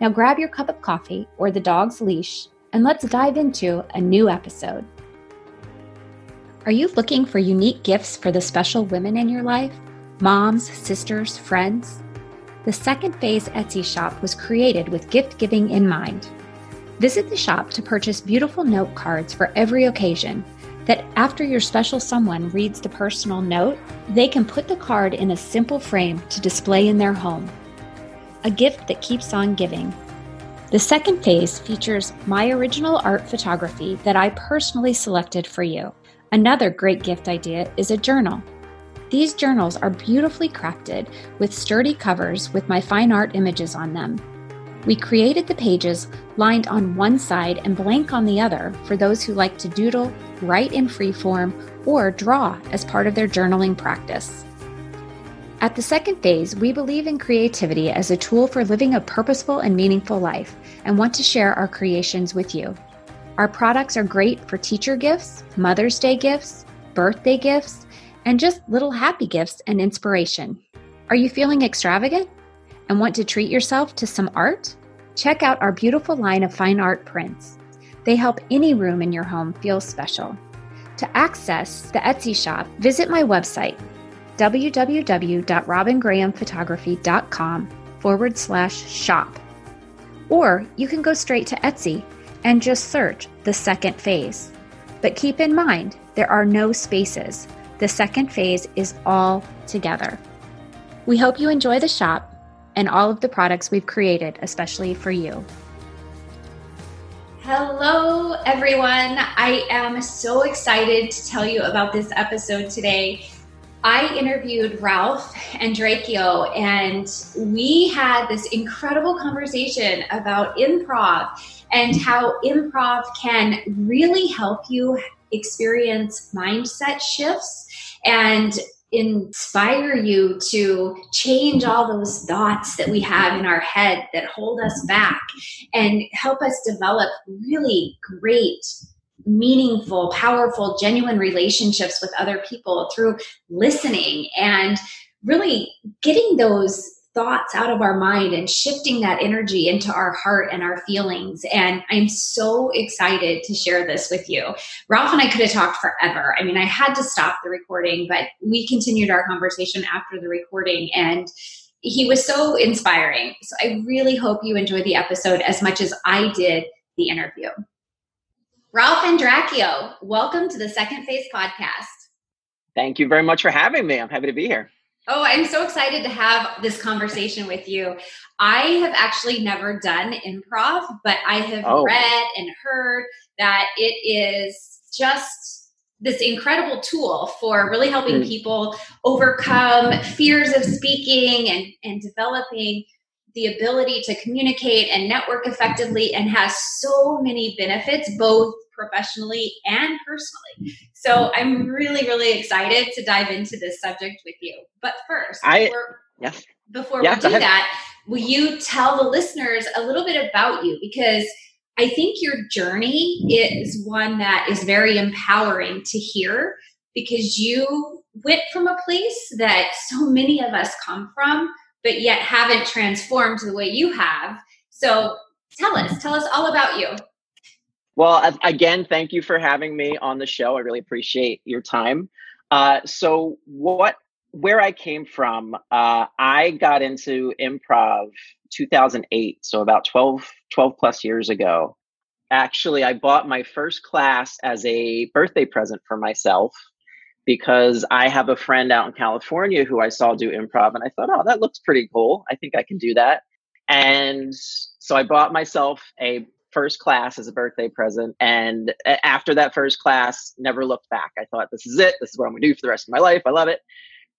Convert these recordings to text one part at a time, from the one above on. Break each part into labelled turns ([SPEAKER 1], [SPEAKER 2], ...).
[SPEAKER 1] Now grab your cup of coffee or the dog's leash and let's dive into a new episode. Are you looking for unique gifts for the special women in your life? Moms, sisters, friends? The Second Phase Etsy shop was created with gift giving in mind. Visit the shop to purchase beautiful note cards for every occasion that after your special someone reads the personal note, they can put the card in a simple frame to display in their home a gift that keeps on giving. The second phase features my original art photography that I personally selected for you. Another great gift idea is a journal. These journals are beautifully crafted with sturdy covers with my fine art images on them. We created the pages lined on one side and blank on the other for those who like to doodle, write in free form, or draw as part of their journaling practice. At the second phase, we believe in creativity as a tool for living a purposeful and meaningful life and want to share our creations with you. Our products are great for teacher gifts, Mother's Day gifts, birthday gifts, and just little happy gifts and inspiration. Are you feeling extravagant and want to treat yourself to some art? Check out our beautiful line of fine art prints. They help any room in your home feel special. To access the Etsy shop, visit my website, www.robingrahamphotography.com forward slash shop. Or you can go straight to Etsy and just search the second phase. But keep in mind, there are no spaces. The second phase is all together. We hope you enjoy the shop and all of the products we've created, especially for you. Hello, everyone. I am so excited to tell you about this episode today. I interviewed Ralph and Andracchio, and we had this incredible conversation about improv and how improv can really help you experience mindset shifts and inspire you to change all those thoughts that we have in our head that hold us back and help us develop really great meaningful, powerful, genuine relationships with other people through listening and really getting those thoughts out of our mind and shifting that energy into our heart and our feelings. And I'm so excited to share this with you. Ralph and I could have talked forever. I mean, I had to stop the recording, but we continued our conversation after the recording and he was so inspiring. So I really hope you enjoy the episode as much as I did the interview. Ralph Andracchio, welcome to the Second Phase podcast.
[SPEAKER 2] Thank you very much for having me. I'm happy to be here.
[SPEAKER 1] Oh, I'm so excited to have this conversation with you. I have actually never done improv, but I have oh. read and heard that it is just this incredible tool for really helping mm. people overcome fears of speaking and, and developing the ability to communicate and network effectively and has so many benefits both professionally and personally. So I'm really, really excited to dive into this subject with you. But first,
[SPEAKER 2] I, before,
[SPEAKER 1] yes. before yeah, we do that, will you tell the listeners a little bit about you? Because I think your journey is one that is very empowering to hear because you went from a place that so many of us come from, but yet haven't transformed the way you have. So tell us, tell us all about you.
[SPEAKER 2] Well, again, thank you for having me on the show. I really appreciate your time. Uh, so, what, where I came from, uh, I got into improv 2008, so about 12, 12 plus years ago. actually, I bought my first class as a birthday present for myself because I have a friend out in California who I saw do improv and I thought, oh, that looks pretty cool. I think I can do that. And so I bought myself a first class as a birthday present. And after that first class, never looked back. I thought, this is it. This is what I'm going to do for the rest of my life. I love it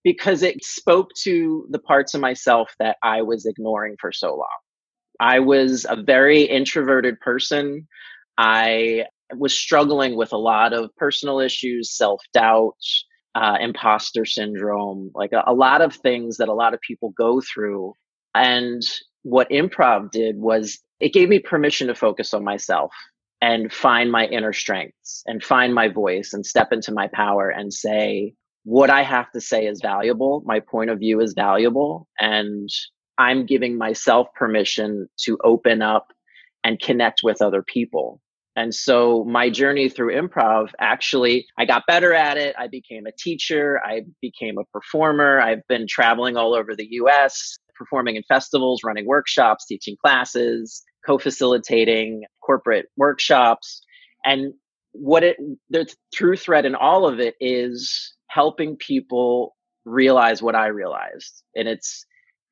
[SPEAKER 2] because it spoke to the parts of myself that I was ignoring for so long. I was a very introverted person. I was struggling with a lot of personal issues, self doubt, uh, imposter syndrome, like a, a lot of things that a lot of people go through. And what improv did was it gave me permission to focus on myself and find my inner strengths and find my voice and step into my power and say, what I have to say is valuable. My point of view is valuable. And I'm giving myself permission to open up and connect with other people. And so my journey through improv actually, I got better at it. I became a teacher. I became a performer. I've been traveling all over the US, performing in festivals, running workshops, teaching classes, co facilitating corporate workshops. And what it, the true thread in all of it is helping people realize what I realized. And it's,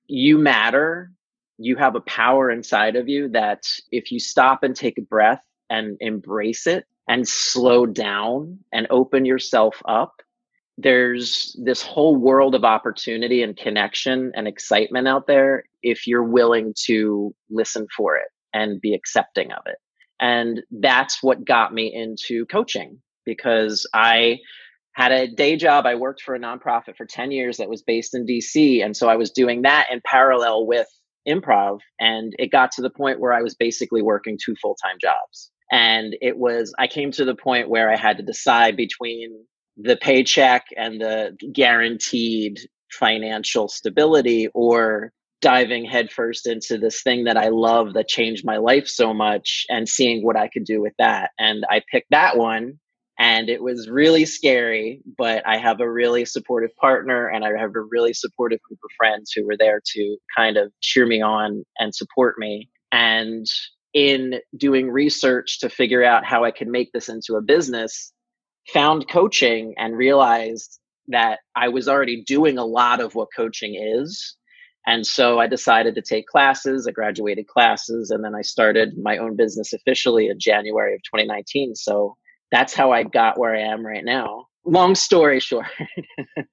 [SPEAKER 2] you matter. You have a power inside of you that if you stop and take a breath and embrace it and slow down and open yourself up, there's this whole world of opportunity and connection and excitement out there if you're willing to listen for it and be accepting of it. And that's what got me into coaching because I had a day job. I worked for a nonprofit for 10 years that was based in DC. And so I was doing that in parallel with improv. And it got to the point where I was basically working two full time jobs. And it was, I came to the point where I had to decide between the paycheck and the guaranteed financial stability or diving headfirst into this thing that I love that changed my life so much and seeing what I could do with that. And I picked that one and it was really scary, but I have a really supportive partner and I have a really supportive group of friends who were there to kind of cheer me on and support me. And in doing research to figure out how I could make this into a business, found coaching and realized that I was already doing a lot of what coaching is. And so I decided to take classes. I graduated classes and then I started my own business officially in January of 2019. So that's how I got where I am right now. Long story short.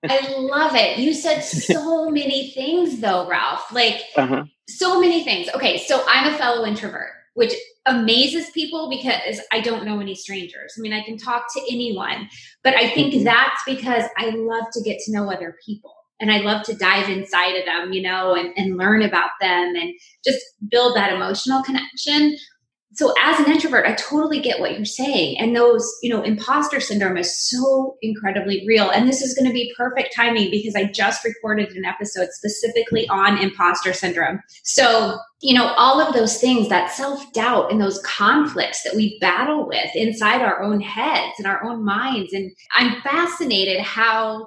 [SPEAKER 1] I love it. You said so many things though, Ralph. Like uh-huh. so many things. Okay, so I'm a fellow introvert which amazes people because I don't know any strangers. I mean, I can talk to anyone, but I think mm-hmm. that's because I love to get to know other people and I love to dive inside of them, you know, and, and learn about them and just build that emotional connection so as an introvert i totally get what you're saying. And those you know imposter syndrome is so incredibly real. And this is going to be perfect timing because i just recorded an episode specifically on imposter syndrome. So you know all of those things that self-doubt and those conflicts that we battle with inside our own heads and our own minds. And i'm fascinated how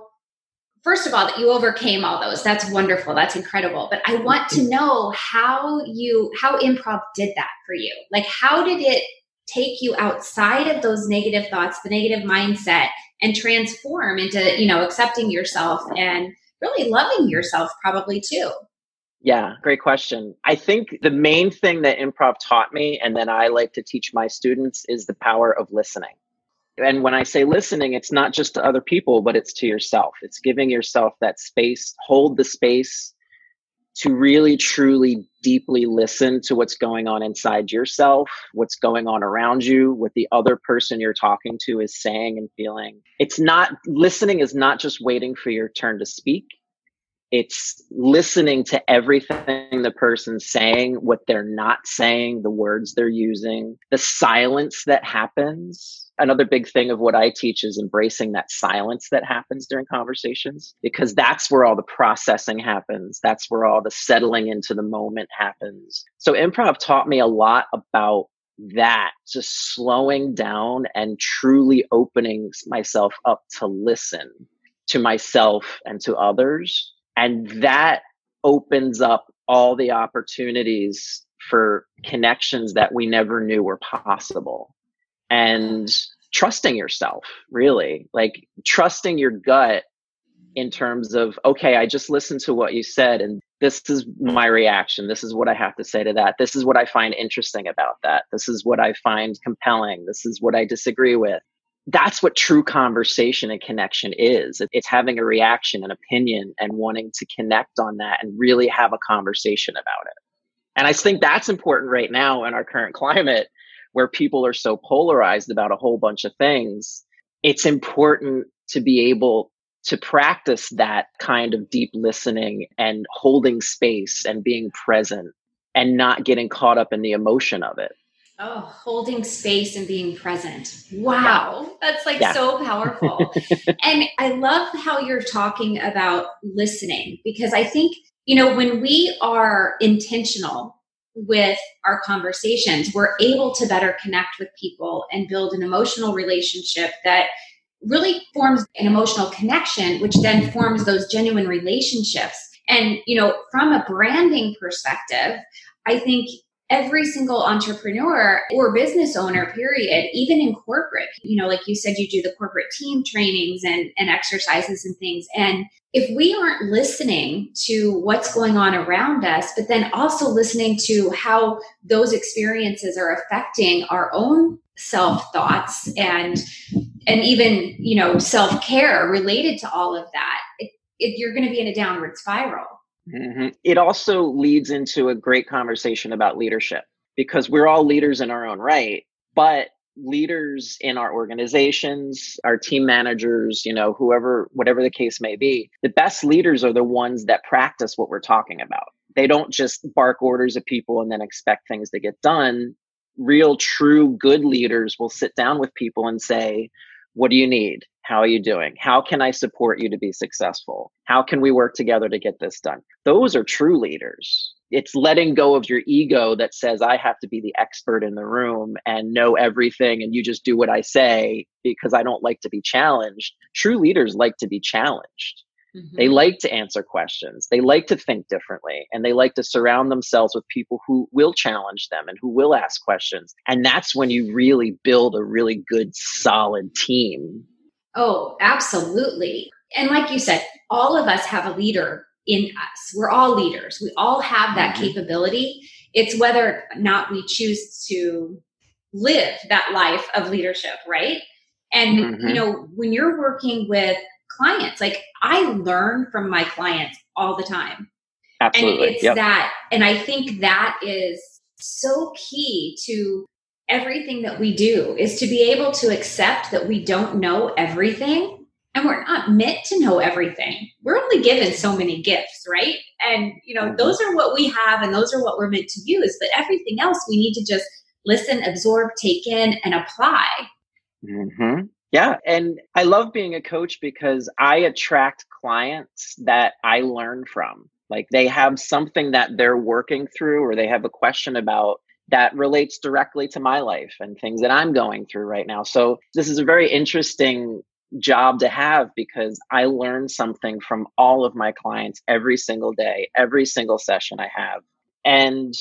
[SPEAKER 1] first of all that you overcame all those. That's wonderful. That's incredible. But i want to know how you how improv did that for you? Like how did it take you outside of those negative thoughts the negative mindset and transform into you know accepting yourself and really loving yourself probably too?
[SPEAKER 2] Yeah, great question. I think the main thing that improv taught me and that I like to teach my students is the power of listening. And when I say listening, it's not just to other people, but it's to yourself. It's giving yourself that space, hold the space to really, truly, deeply listen to what's going on inside yourself, what's going on around you, what the other person you're talking to is saying and feeling. It's not, listening is not just waiting for your turn to speak it's listening to everything the person's saying, what they're not saying, the words they're using, the silence that happens. Another big thing of what I teach is embracing that silence that happens during conversations because that's where all the processing happens. That's where all the settling into the moment happens. So improv taught me a lot about that, just slowing down and truly opening myself up to listen to myself and to others and that opens up all the opportunities for connections that we never knew were possible. And trusting yourself, really, like trusting your gut in terms of, okay, I just listened to what you said and this is my reaction. This is what I have to say to that. This is what I find interesting about that. This is what I find compelling. This is what I disagree with. That's what true conversation and connection is. It's having a reaction, an opinion, and wanting to connect on that and really have a conversation about it. And I think that's important right now in our current climate where people are so polarized about a whole bunch of things. It's important to be able to practice that kind of deep listening and holding space and being present and not getting caught up in the emotion of it.
[SPEAKER 1] Oh, holding space and being present. Wow. Yeah. That's like yeah. so powerful. and I love how you're talking about listening because I think, you know, when we are intentional with our conversations, we're able to better connect with people and build an emotional relationship that really forms an emotional connection, which then forms those genuine relationships. And, you know, from a branding perspective, I think every single entrepreneur or business owner, period, even in corporate, you know, like you said, you do the corporate team trainings and, and exercises and things. And if we aren't listening to what's going on around us, but then also listening to how those experiences are affecting our own self thoughts and and even you know self care related to all of that, it, it, you're going to be in a downward spiral.
[SPEAKER 2] Mm-hmm. It also leads into a great conversation about leadership because we're all leaders in our own right, but leaders in our organizations, our team managers, you know, whoever, whatever the case may be, the best leaders are the ones that practice what we're talking about. They don't just bark orders at people and then expect things to get done. Real, true, good leaders will sit down with people and say, what do you need? How are you doing? How can I support you to be successful? How can we work together to get this done? Those are true leaders. It's letting go of your ego that says, I have to be the expert in the room and know everything, and you just do what I say because I don't like to be challenged. True leaders like to be challenged. Mm-hmm. They like to answer questions. They like to think differently and they like to surround themselves with people who will challenge them and who will ask questions. And that's when you really build a really good, solid team.
[SPEAKER 1] Oh, absolutely. And like you said, all of us have a leader in us. We're all leaders. We all have that mm-hmm. capability. It's whether or not we choose to live that life of leadership, right? And, mm-hmm. you know, when you're working with clients. Like I learn from my clients all the time.
[SPEAKER 2] Absolutely.
[SPEAKER 1] And it's yep. that, and I think that is so key to everything that we do is to be able to accept that we don't know everything and we're not meant to know everything. We're only given so many gifts, right? And you know, those are what we have and those are what we're meant to use, but everything else we need to just listen, absorb, take in and apply.
[SPEAKER 2] Mm-hmm. Yeah. And I love being a coach because I attract clients that I learn from. Like they have something that they're working through or they have a question about that relates directly to my life and things that I'm going through right now. So this is a very interesting job to have because I learn something from all of my clients every single day, every single session I have. And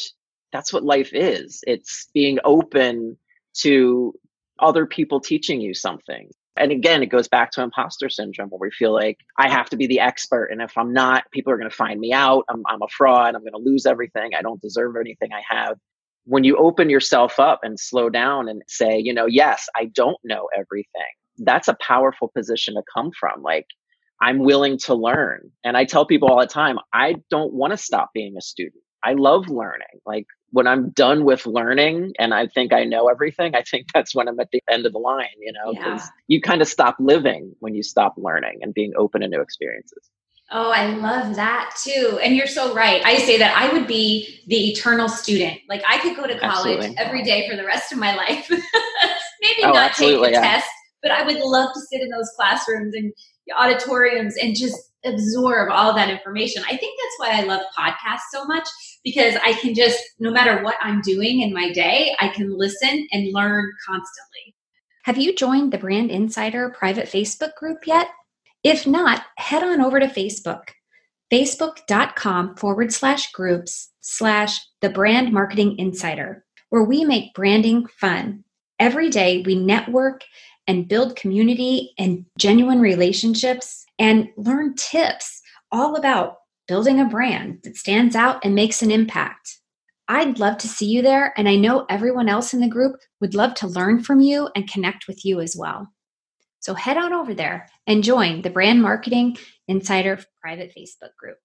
[SPEAKER 2] that's what life is. It's being open to other people teaching you something. And again, it goes back to imposter syndrome where we feel like I have to be the expert. And if I'm not, people are going to find me out. I'm, I'm a fraud. I'm going to lose everything. I don't deserve anything I have. When you open yourself up and slow down and say, you know, yes, I don't know everything, that's a powerful position to come from. Like, I'm willing to learn. And I tell people all the time, I don't want to stop being a student. I love learning. Like when I'm done with learning and I think I know everything, I think that's when I'm at the end of the line, you know, because yeah. you kind of stop living when you stop learning and being open to new experiences.
[SPEAKER 1] Oh, I love that too. And you're so right. I say that I would be the eternal student. Like I could go to college absolutely. every day for the rest of my life. Maybe oh, not take the yeah. test, but I would love to sit in those classrooms and auditoriums and just absorb all that information. I think that's why I love podcasts so much because I can just, no matter what I'm doing in my day, I can listen and learn constantly. Have you joined the Brand Insider private Facebook group yet? If not, head on over to Facebook, facebook.com forward slash groups slash the brand marketing insider, where we make branding fun. Every day we network and build community and genuine relationships and learn tips all about building a brand that stands out and makes an impact. I'd love to see you there, and I know everyone else in the group would love to learn from you and connect with you as well. So head on over there and join the Brand Marketing Insider private Facebook group.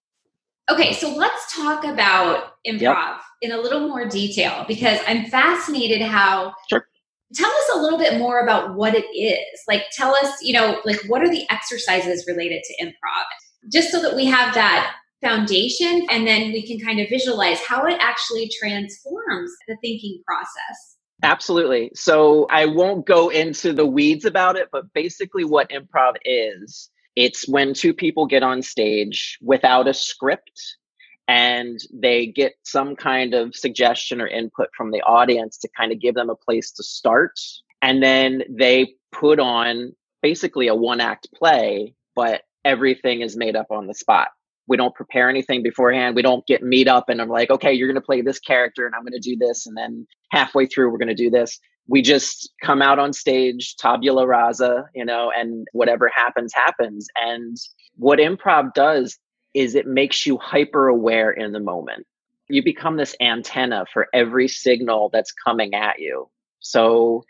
[SPEAKER 1] Okay, so let's talk about improv yep. in a little more detail because I'm fascinated how.
[SPEAKER 2] Sure.
[SPEAKER 1] Tell us a little bit more about what it is. Like, tell us, you know, like what are the exercises related to improv? Just so that we have that foundation and then we can kind of visualize how it actually transforms the thinking process.
[SPEAKER 2] Absolutely. So I won't go into the weeds about it, but basically, what improv is it's when two people get on stage without a script and they get some kind of suggestion or input from the audience to kind of give them a place to start. And then they put on basically a one act play, but everything is made up on the spot we don't prepare anything beforehand. We don't get meet up and I'm like, okay, you're going to play this character and I'm going to do this. And then halfway through, we're going to do this. We just come out on stage, tabula rasa, you know, and whatever happens, happens. And what improv does is it makes you hyper aware in the moment. You become this antenna for every signal that's coming at you. So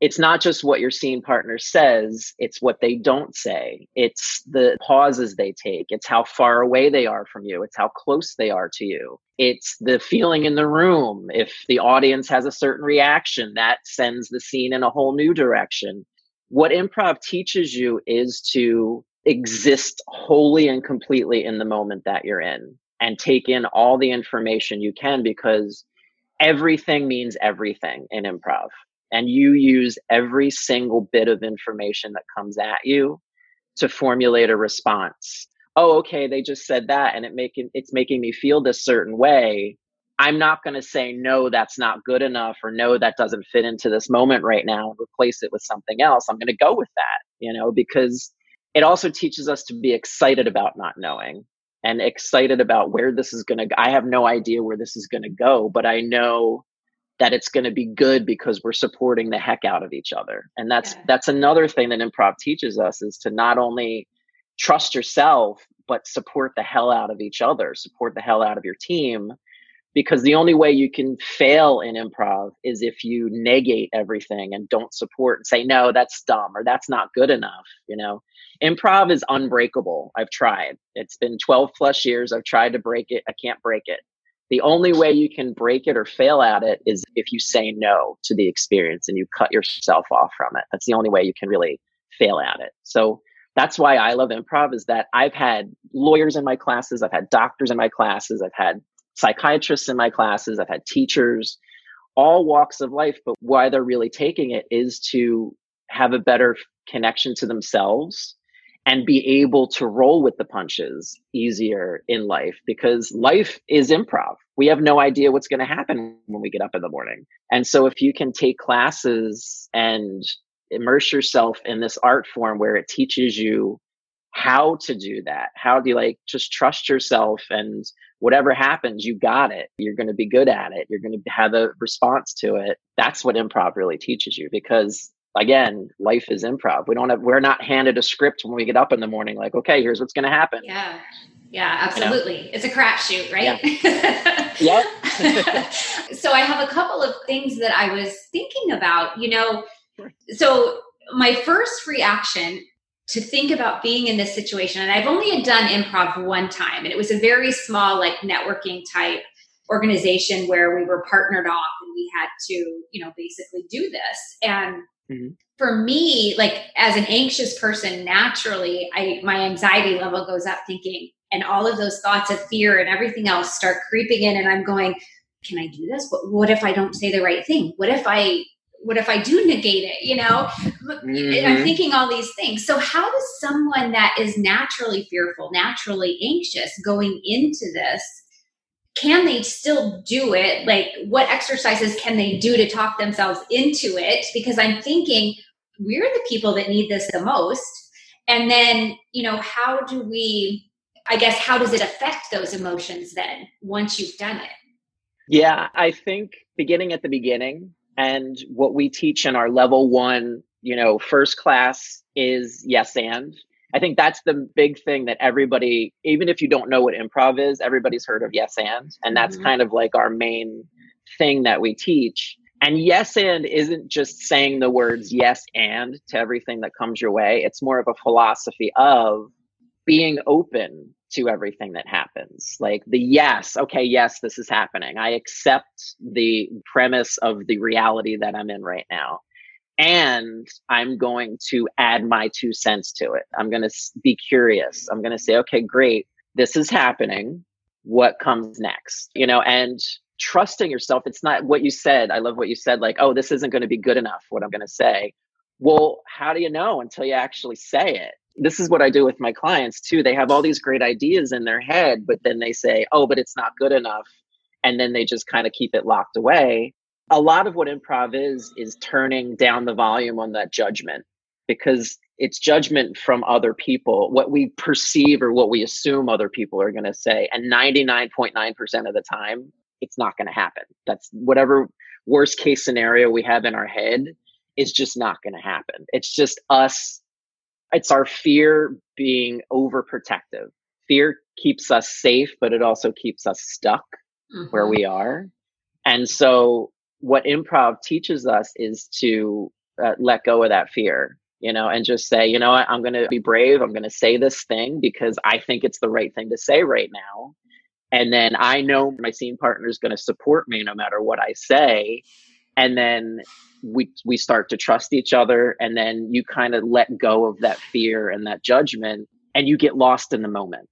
[SPEAKER 2] it's not just what your scene partner says, it's what they don't say. It's the pauses they take. It's how far away they are from you. It's how close they are to you. It's the feeling in the room. If the audience has a certain reaction, that sends the scene in a whole new direction. What improv teaches you is to exist wholly and completely in the moment that you're in and take in all the information you can because everything means everything in improv and you use every single bit of information that comes at you to formulate a response. Oh okay they just said that and it making it's making me feel this certain way. I'm not going to say no that's not good enough or no that doesn't fit into this moment right now and replace it with something else. I'm going to go with that you know because it also teaches us to be excited about not knowing and excited about where this is going to i have no idea where this is going to go but i know that it's going to be good because we're supporting the heck out of each other. And that's yeah. that's another thing that improv teaches us is to not only trust yourself but support the hell out of each other support the hell out of your team. Because the only way you can fail in improv is if you negate everything and don't support and say no that's dumb or that's not good enough you know? Improv is unbreakable. I've tried. It's been 12 plus years. I've tried to break it. I can't break it the only way you can break it or fail at it is if you say no to the experience and you cut yourself off from it. That's the only way you can really fail at it. So that's why I love improv is that I've had lawyers in my classes, I've had doctors in my classes, I've had psychiatrists in my classes, I've had teachers, all walks of life, but why they're really taking it is to have a better connection to themselves and be able to roll with the punches easier in life because life is improv. We have no idea what's going to happen when we get up in the morning. And so if you can take classes and immerse yourself in this art form where it teaches you how to do that, how do you like just trust yourself and whatever happens, you got it. You're going to be good at it. You're going to have a response to it. That's what improv really teaches you because again, life is improv. We don't have, we're not handed a script when we get up in the morning, like, okay, here's what's going to happen.
[SPEAKER 1] Yeah. Yeah, absolutely. You know? It's a crapshoot, right?
[SPEAKER 2] Yeah. yep.
[SPEAKER 1] so I have a couple of things that I was thinking about, you know, so my first reaction to think about being in this situation, and I've only done improv one time, and it was a very small, like networking type organization where we were partnered off and we had to, you know, basically do this. And Mm-hmm. For me, like as an anxious person, naturally, I my anxiety level goes up thinking, and all of those thoughts of fear and everything else start creeping in, and I'm going, can I do this? What, what if I don't say the right thing? What if I what if I do negate it? You know, mm-hmm. I'm thinking all these things. So, how does someone that is naturally fearful, naturally anxious going into this can they still do it? Like, what exercises can they do to talk themselves into it? Because I'm thinking we're the people that need this the most. And then, you know, how do we I guess how does it affect those emotions then once you've done it?
[SPEAKER 2] Yeah, I think beginning at the beginning and what we teach in our level one, you know, first class is yes and. I think that's the big thing that everybody, even if you don't know what improv is, everybody's heard of yes and. And that's mm-hmm. kind of like our main thing that we teach. And yes and isn't just saying the words yes and to everything that comes your way. It's more of a philosophy of being open to everything that happens. Like the yes, okay, yes, this is happening. I accept the premise of the reality that I'm in right now. And I'm going to add my two cents to it. I'm going to be curious. I'm going to say, okay, great. This is happening. What comes next? You know, and trusting yourself. It's not what you said. I love what you said, like, oh, this isn't going to be good enough, what I'm going to say. Well, how do you know until you actually say it? This is what I do with my clients too. They have all these great ideas in their head, but then they say, oh, but it's not good enough. And then they just kind of keep it locked away. A lot of what improv is, is turning down the volume on that judgment because it's judgment from other people, what we perceive or what we assume other people are going to say. And 99.9% of the time, it's not going to happen. That's whatever worst case scenario we have in our head is just not going to happen. It's just us. It's our fear being overprotective. Fear keeps us safe, but it also keeps us stuck mm-hmm. where we are. And so, what improv teaches us is to uh, let go of that fear, you know, and just say, you know what, I'm going to be brave. I'm going to say this thing because I think it's the right thing to say right now. And then I know my scene partner is going to support me no matter what I say. And then we we start to trust each other and then you kind of let go of that fear and that judgment and you get lost in the moment.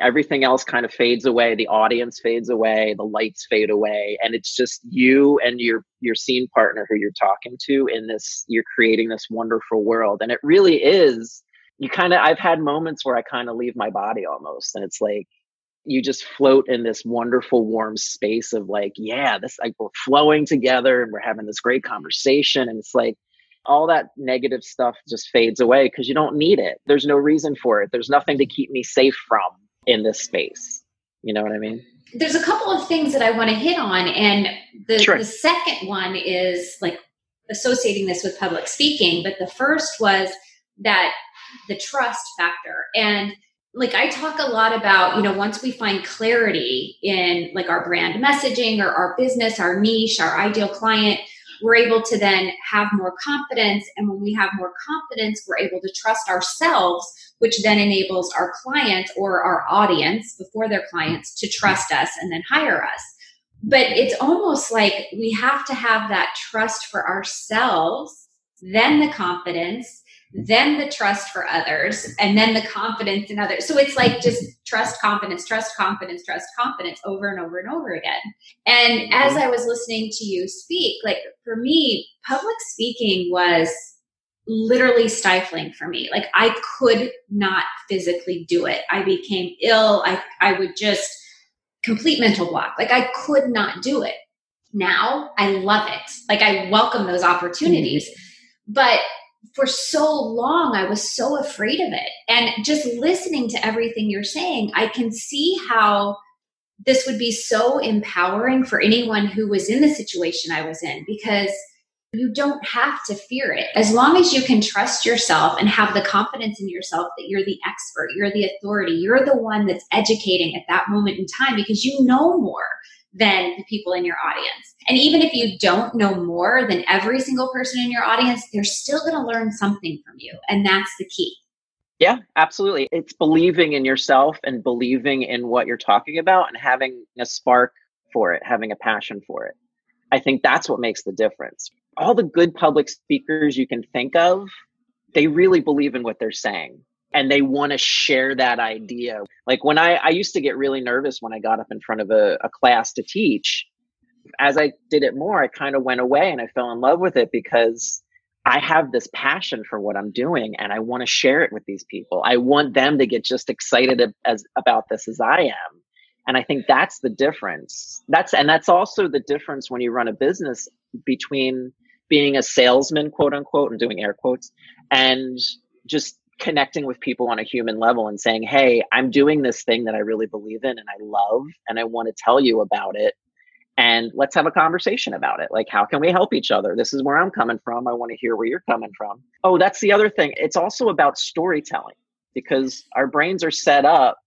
[SPEAKER 2] Everything else kind of fades away, the audience fades away, the lights fade away, and it's just you and your your scene partner who you're talking to in this you're creating this wonderful world. And it really is you kind of I've had moments where I kind of leave my body almost and it's like you just float in this wonderful warm space of like yeah this like we're flowing together and we're having this great conversation and it's like all that negative stuff just fades away because you don't need it. There's no reason for it. There's nothing to keep me safe from in this space. You know what i mean?
[SPEAKER 1] There's a couple of things that i want to hit on and the, sure. the second one is like associating this with public speaking but the first was that the trust factor. And like I talk a lot about, you know, once we find clarity in like our brand messaging or our business, our niche, our ideal client, we're able to then have more confidence. And when we have more confidence, we're able to trust ourselves, which then enables our clients or our audience before their clients to trust us and then hire us. But it's almost like we have to have that trust for ourselves, then the confidence, then the trust for others, and then the confidence in others. So it's like just trust, confidence, trust, confidence, trust, confidence over and over and over again. And as I was listening to you speak, like for me, public speaking was literally stifling for me. Like I could not physically do it. I became ill. I, I would just complete mental block. Like I could not do it. Now I love it. Like I welcome those opportunities. Mm-hmm. But for so long I was so afraid of it. And just listening to everything you're saying, I can see how this would be so empowering for anyone who was in the situation I was in because you don't have to fear it. As long as you can trust yourself and have the confidence in yourself that you're the expert, you're the authority, you're the one that's educating at that moment in time because you know more than the people in your audience. And even if you don't know more than every single person in your audience, they're still going to learn something from you. And that's the key.
[SPEAKER 2] Yeah, absolutely. It's believing in yourself and believing in what you're talking about and having a spark for it, having a passion for it. I think that's what makes the difference. All the good public speakers you can think of, they really believe in what they're saying and they want to share that idea. Like when I, I used to get really nervous when I got up in front of a, a class to teach. As I did it more, I kind of went away and I fell in love with it because I have this passion for what I'm doing and I want to share it with these people. I want them to get just excited as about this as I am. And I think that's the difference. That's and that's also the difference when you run a business between being a salesman, quote unquote, and doing air quotes, and just connecting with people on a human level and saying, Hey, I'm doing this thing that I really believe in and I love, and I want to tell you about it. And let's have a conversation about it. Like, how can we help each other? This is where I'm coming from. I want to hear where you're coming from. Oh, that's the other thing. It's also about storytelling because our brains are set up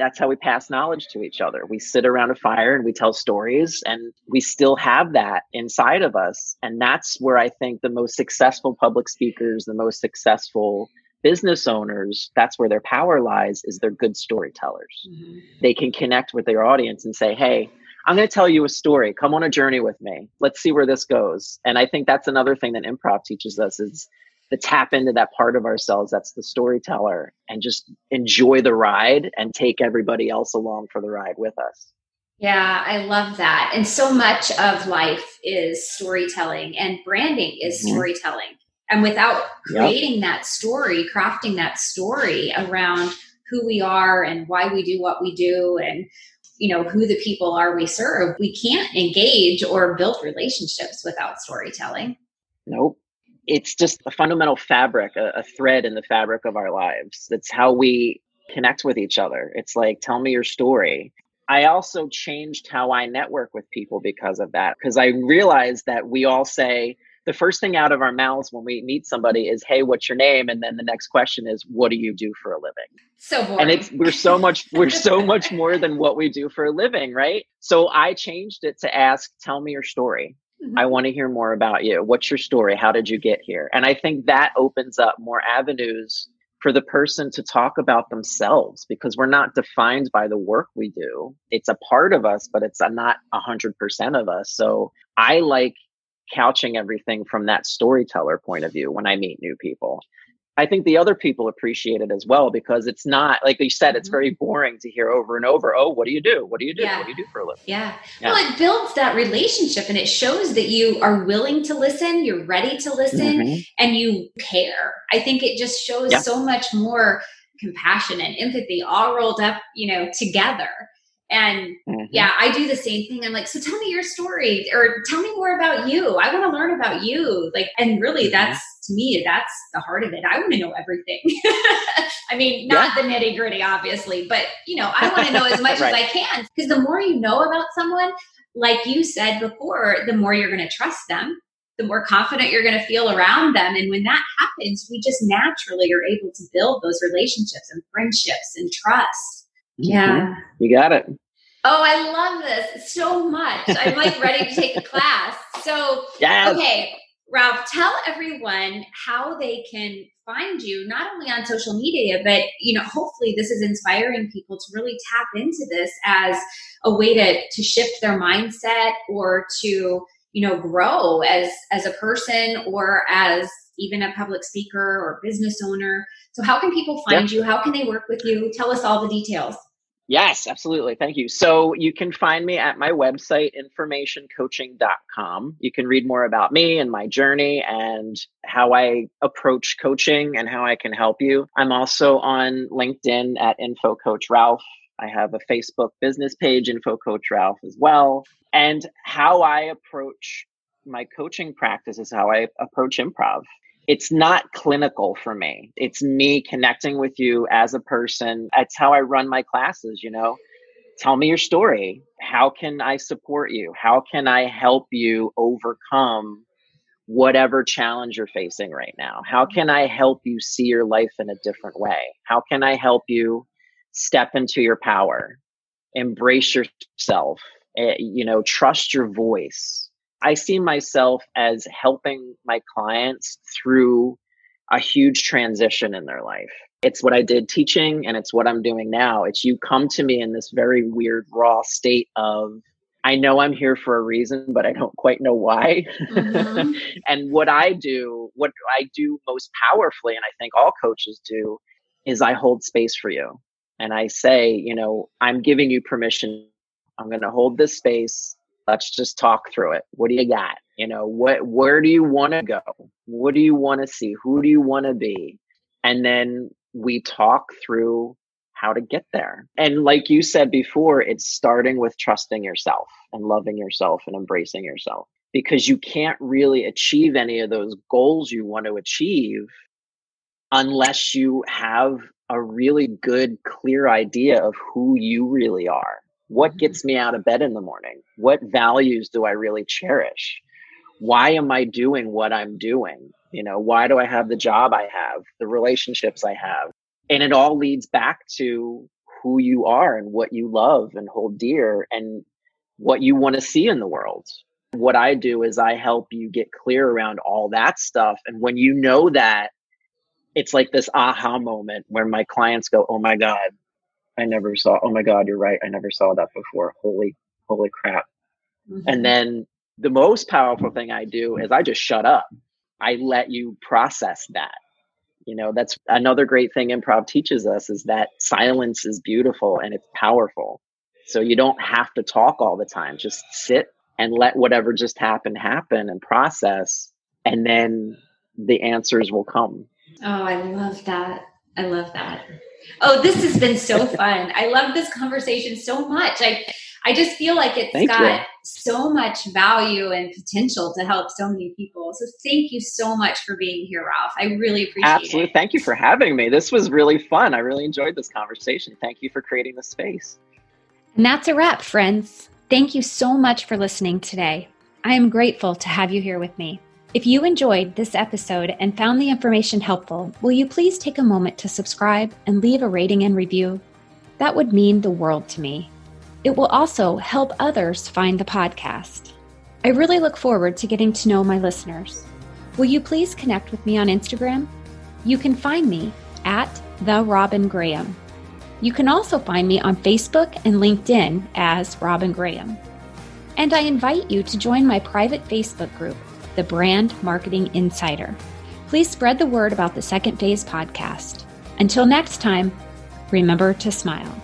[SPEAKER 2] that's how we pass knowledge to each other. We sit around a fire and we tell stories, and we still have that inside of us. And that's where I think the most successful public speakers, the most successful business owners, that's where their power lies, is they're good storytellers. Mm-hmm. They can connect with their audience and say, hey, I'm going to tell you a story. Come on a journey with me. Let's see where this goes. And I think that's another thing that improv teaches us is to tap into that part of ourselves that's the storyteller and just enjoy the ride and take everybody else along for the ride with us.
[SPEAKER 1] Yeah, I love that. And so much of life is storytelling and branding is mm-hmm. storytelling. And without creating yep. that story, crafting that story around who we are and why we do what we do and you know who the people are we serve, we can't engage or build relationships without storytelling.
[SPEAKER 2] Nope it's just a fundamental fabric, a, a thread in the fabric of our lives. That's how we connect with each other. It's like, tell me your story. I also changed how I network with people because of that, because I realized that we all say, the first thing out of our mouths when we meet somebody is, "Hey, what's your name?" And then the next question is, "What do you do for a living?"
[SPEAKER 1] So boring.
[SPEAKER 2] And it's we're so much we're so much more than what we do for a living, right? So I changed it to ask, "Tell me your story." Mm-hmm. I want to hear more about you. What's your story? How did you get here? And I think that opens up more avenues for the person to talk about themselves because we're not defined by the work we do. It's a part of us, but it's not a hundred percent of us. So I like couching everything from that storyteller point of view when I meet new people. I think the other people appreciate it as well because it's not like you said, it's mm-hmm. very boring to hear over and over. Oh, what do you do? What do you do? Yeah. What do you do for a living?
[SPEAKER 1] Yeah. yeah. Well, it builds that relationship and it shows that you are willing to listen, you're ready to listen, mm-hmm. and you care. I think it just shows yeah. so much more compassion and empathy all rolled up, you know, together. And mm-hmm. yeah, I do the same thing. I'm like, so tell me your story or tell me more about you. I want to learn about you. Like, and really mm-hmm. that's to me, that's the heart of it. I want to know everything. I mean, not yeah. the nitty gritty, obviously, but you know, I want to know as much right. as I can because the more you know about someone, like you said before, the more you're going to trust them, the more confident you're going to feel around them. And when that happens, we just naturally are able to build those relationships and friendships and trust yeah. Mm-hmm.
[SPEAKER 2] You got it.
[SPEAKER 1] Oh, I love this so much. I'm like ready to take a class. So, yes. okay, Ralph, tell everyone how they can find you, not only on social media, but you know, hopefully this is inspiring people to really tap into this as a way to to shift their mindset or to you know grow as as a person or as even a public speaker or business owner. So, how can people find yep. you? How can they work with you? Tell us all the details.
[SPEAKER 2] Yes, absolutely. Thank you. So you can find me at my website, informationcoaching.com. You can read more about me and my journey and how I approach coaching and how I can help you. I'm also on LinkedIn at Info Coach Ralph. I have a Facebook business page, Info Coach Ralph, as well. And how I approach my coaching practice is how I approach improv it's not clinical for me. It's me connecting with you as a person. That's how I run my classes, you know. Tell me your story. How can I support you? How can I help you overcome whatever challenge you're facing right now? How can I help you see your life in a different way? How can I help you step into your power? Embrace yourself. Eh, you know, trust your voice I see myself as helping my clients through a huge transition in their life. It's what I did teaching and it's what I'm doing now. It's you come to me in this very weird, raw state of, I know I'm here for a reason, but I don't quite know why. Mm-hmm. and what I do, what I do most powerfully, and I think all coaches do, is I hold space for you. And I say, you know, I'm giving you permission. I'm going to hold this space let's just talk through it. What do you got? You know what where do you want to go? What do you want to see? Who do you want to be? And then we talk through how to get there. And like you said before it's starting with trusting yourself and loving yourself and embracing yourself. Because you can't really achieve any of those goals you want to achieve unless you have a really good, clear idea of who you really are. What mm-hmm. gets me out of bed in the morning? What values do I really cherish? Why am I doing what I'm doing? You know, why do I have the job I have, the relationships I have? And it all leads back to who you are and what you love and hold dear and what you want to see in the world. What I do is I help you get clear around all that stuff. And when you know that, it's like this aha moment where my clients go, Oh my God, I never saw, oh my God, you're right. I never saw that before. Holy, holy crap. Mm-hmm. And then the most powerful thing I do is I just shut up. I let you process that. You know, that's another great thing improv teaches us is that silence is beautiful and it's powerful. So you don't have to talk all the time. Just sit and let whatever just happened happen and process. And then the answers will come.
[SPEAKER 1] Oh, I love that. I love that. Oh, this has been so fun. I love this conversation so much. I I just feel like it's thank got you. so much value and potential to help so many people. So thank you so much for being here, Ralph. I really appreciate
[SPEAKER 2] Absolutely. it. Absolutely. Thank you for having me. This was really fun. I really enjoyed this conversation. Thank you for creating the space.
[SPEAKER 1] And that's a wrap, friends. Thank you so much for listening today. I am grateful to have you here with me. If you enjoyed this episode and found the information helpful, will you please take a moment to subscribe and leave a rating and review? That would mean the world to me. It will also help others find the podcast. I really look forward to getting to know my listeners. Will you please connect with me on Instagram? You can find me at the Robin Graham. You can also find me on Facebook and LinkedIn as Robin Graham. And I invite you to join my private Facebook group, The Brand Marketing Insider. Please spread the word about the Second Phase podcast. Until next time, remember to smile.